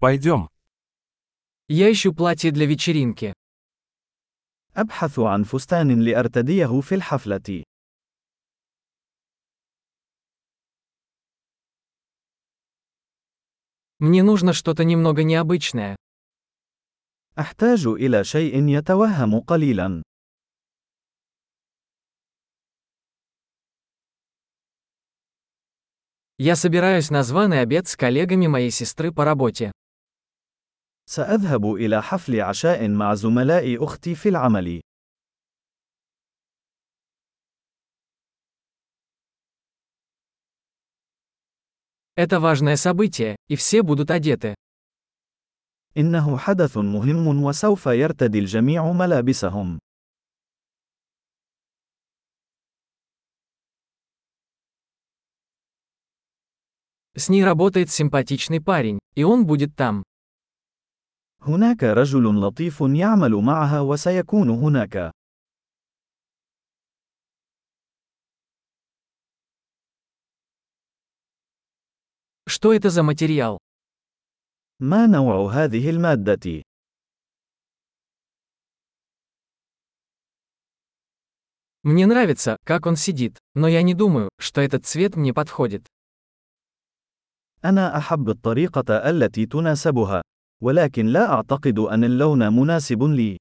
Пойдем. Я ищу платье для вечеринки. أبحث عن فستان لأرتديه في الحفلة. Мне нужно что-то немного необычное. أحتاج إلى شيء يتوهم قليلا. Я собираюсь на званый обед с коллегами моей сестры по работе. سأذهب إلى حفل عشاء مع زملاء أختي في العمل. Это важное событие, и все будут одеты. إنه حدث مهم وسوف يرتدي الجميع ملابسهم. С ней работает симпатичный парень, и он будет там. هناك رجل لطيف يعمل معها وسيكون هناك. Что это за материал? ما نوع هذه المادة؟ Мне нравится, как он сидит, но я не думаю, что этот цвет мне подходит. أنا أحب الطريقة التي تناسبها، ولكن لا أعتقد أن اللون مناسب لي.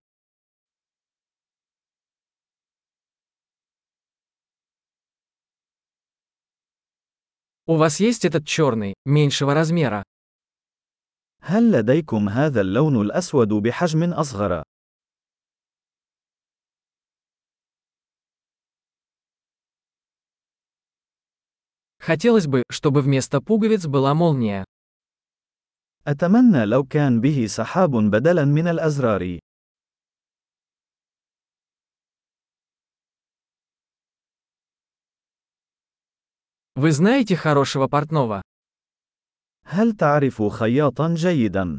У вас есть этот черный, меньшего размера? هل لديكم هذا اللون الأسود بحجم أصغر؟ Хотелось бы, чтобы вместо пуговиц была молния. أتمنى لو كان به سحاب بدلاً من الأزرار. Вы знаете хорошего портного? هل تعرف خياطاً جيداً؟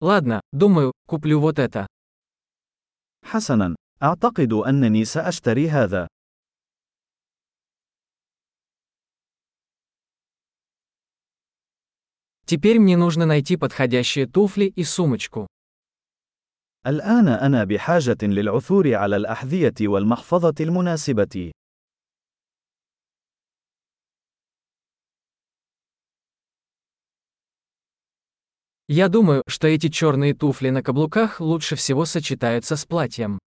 Ладно, думаю, куплю вот это. حسناً، أعتقد أنني سأشتري هذا. Теперь мне нужно найти подходящие туфли и сумочку. الآن أنا بحاجة للعثور على الأحذية والمحفظة المناسبة. Я думаю, что эти черные туфли на каблуках лучше всего сочетаются с платьем.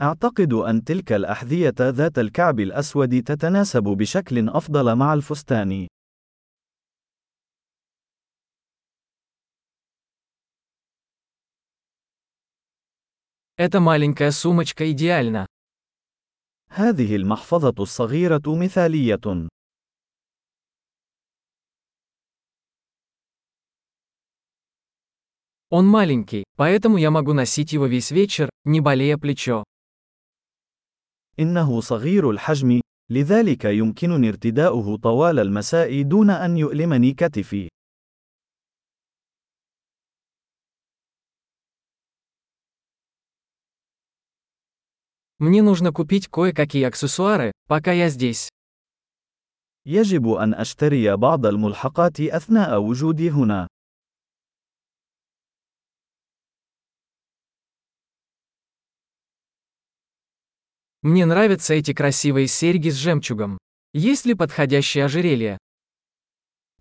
أعتقد أن تلك الأحذية ذات الكعب الأسود تتناسب بشكل أفضل مع الفستان. Эта маленькая сумочка идеальна. هذه المحفظة الصغيرة مثالية. Он маленький, поэтому я могу носить его весь вечер, не болея плечо. إنه صغير الحجم، لذلك يمكنني ارتداؤه طوال المساء دون أن يؤلمني كتفي. Мне нужно купить кое-какие аксессуары, пока я здесь. يجب أن أشتري بعض الملحقات أثناء وجودي هنا. Мне нравятся эти красивые серьги с жемчугом. Есть ли подходящее ожерелье?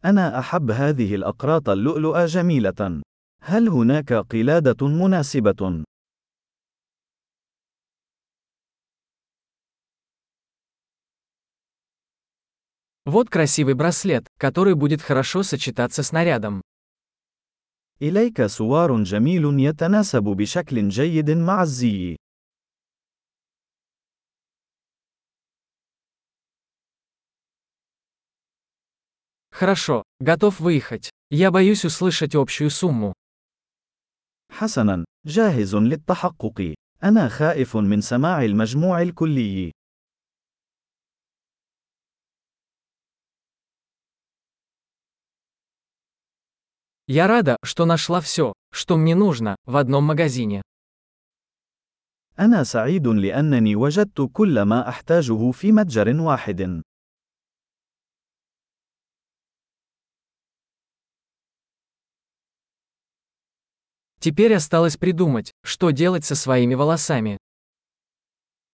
أنا أحب هذه الأقراط اللؤلؤة جميلة. هل هناك قلادة مناسبة؟ Вот красивый браслет, который будет хорошо сочетаться с нарядом. إليك سوار جميل يتناسب بشكل جيد مع الزي. Хорошо, готов выехать. Я боюсь услышать общую сумму. حسناً، جاهز للتحقق. أنا خائف من سماع المجموع الكلي. Я рада, что нашла все, что мне нужно, в одном магазине. أنا سعيد لأنني وجدت كل ما أحتاجه في متجر واحد. Теперь осталось придумать, что делать со своими волосами.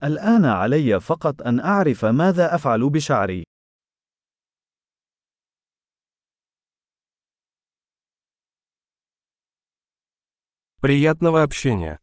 الآن علي فقط أن أعرف ماذا أفعل بشعري. Приятного общения!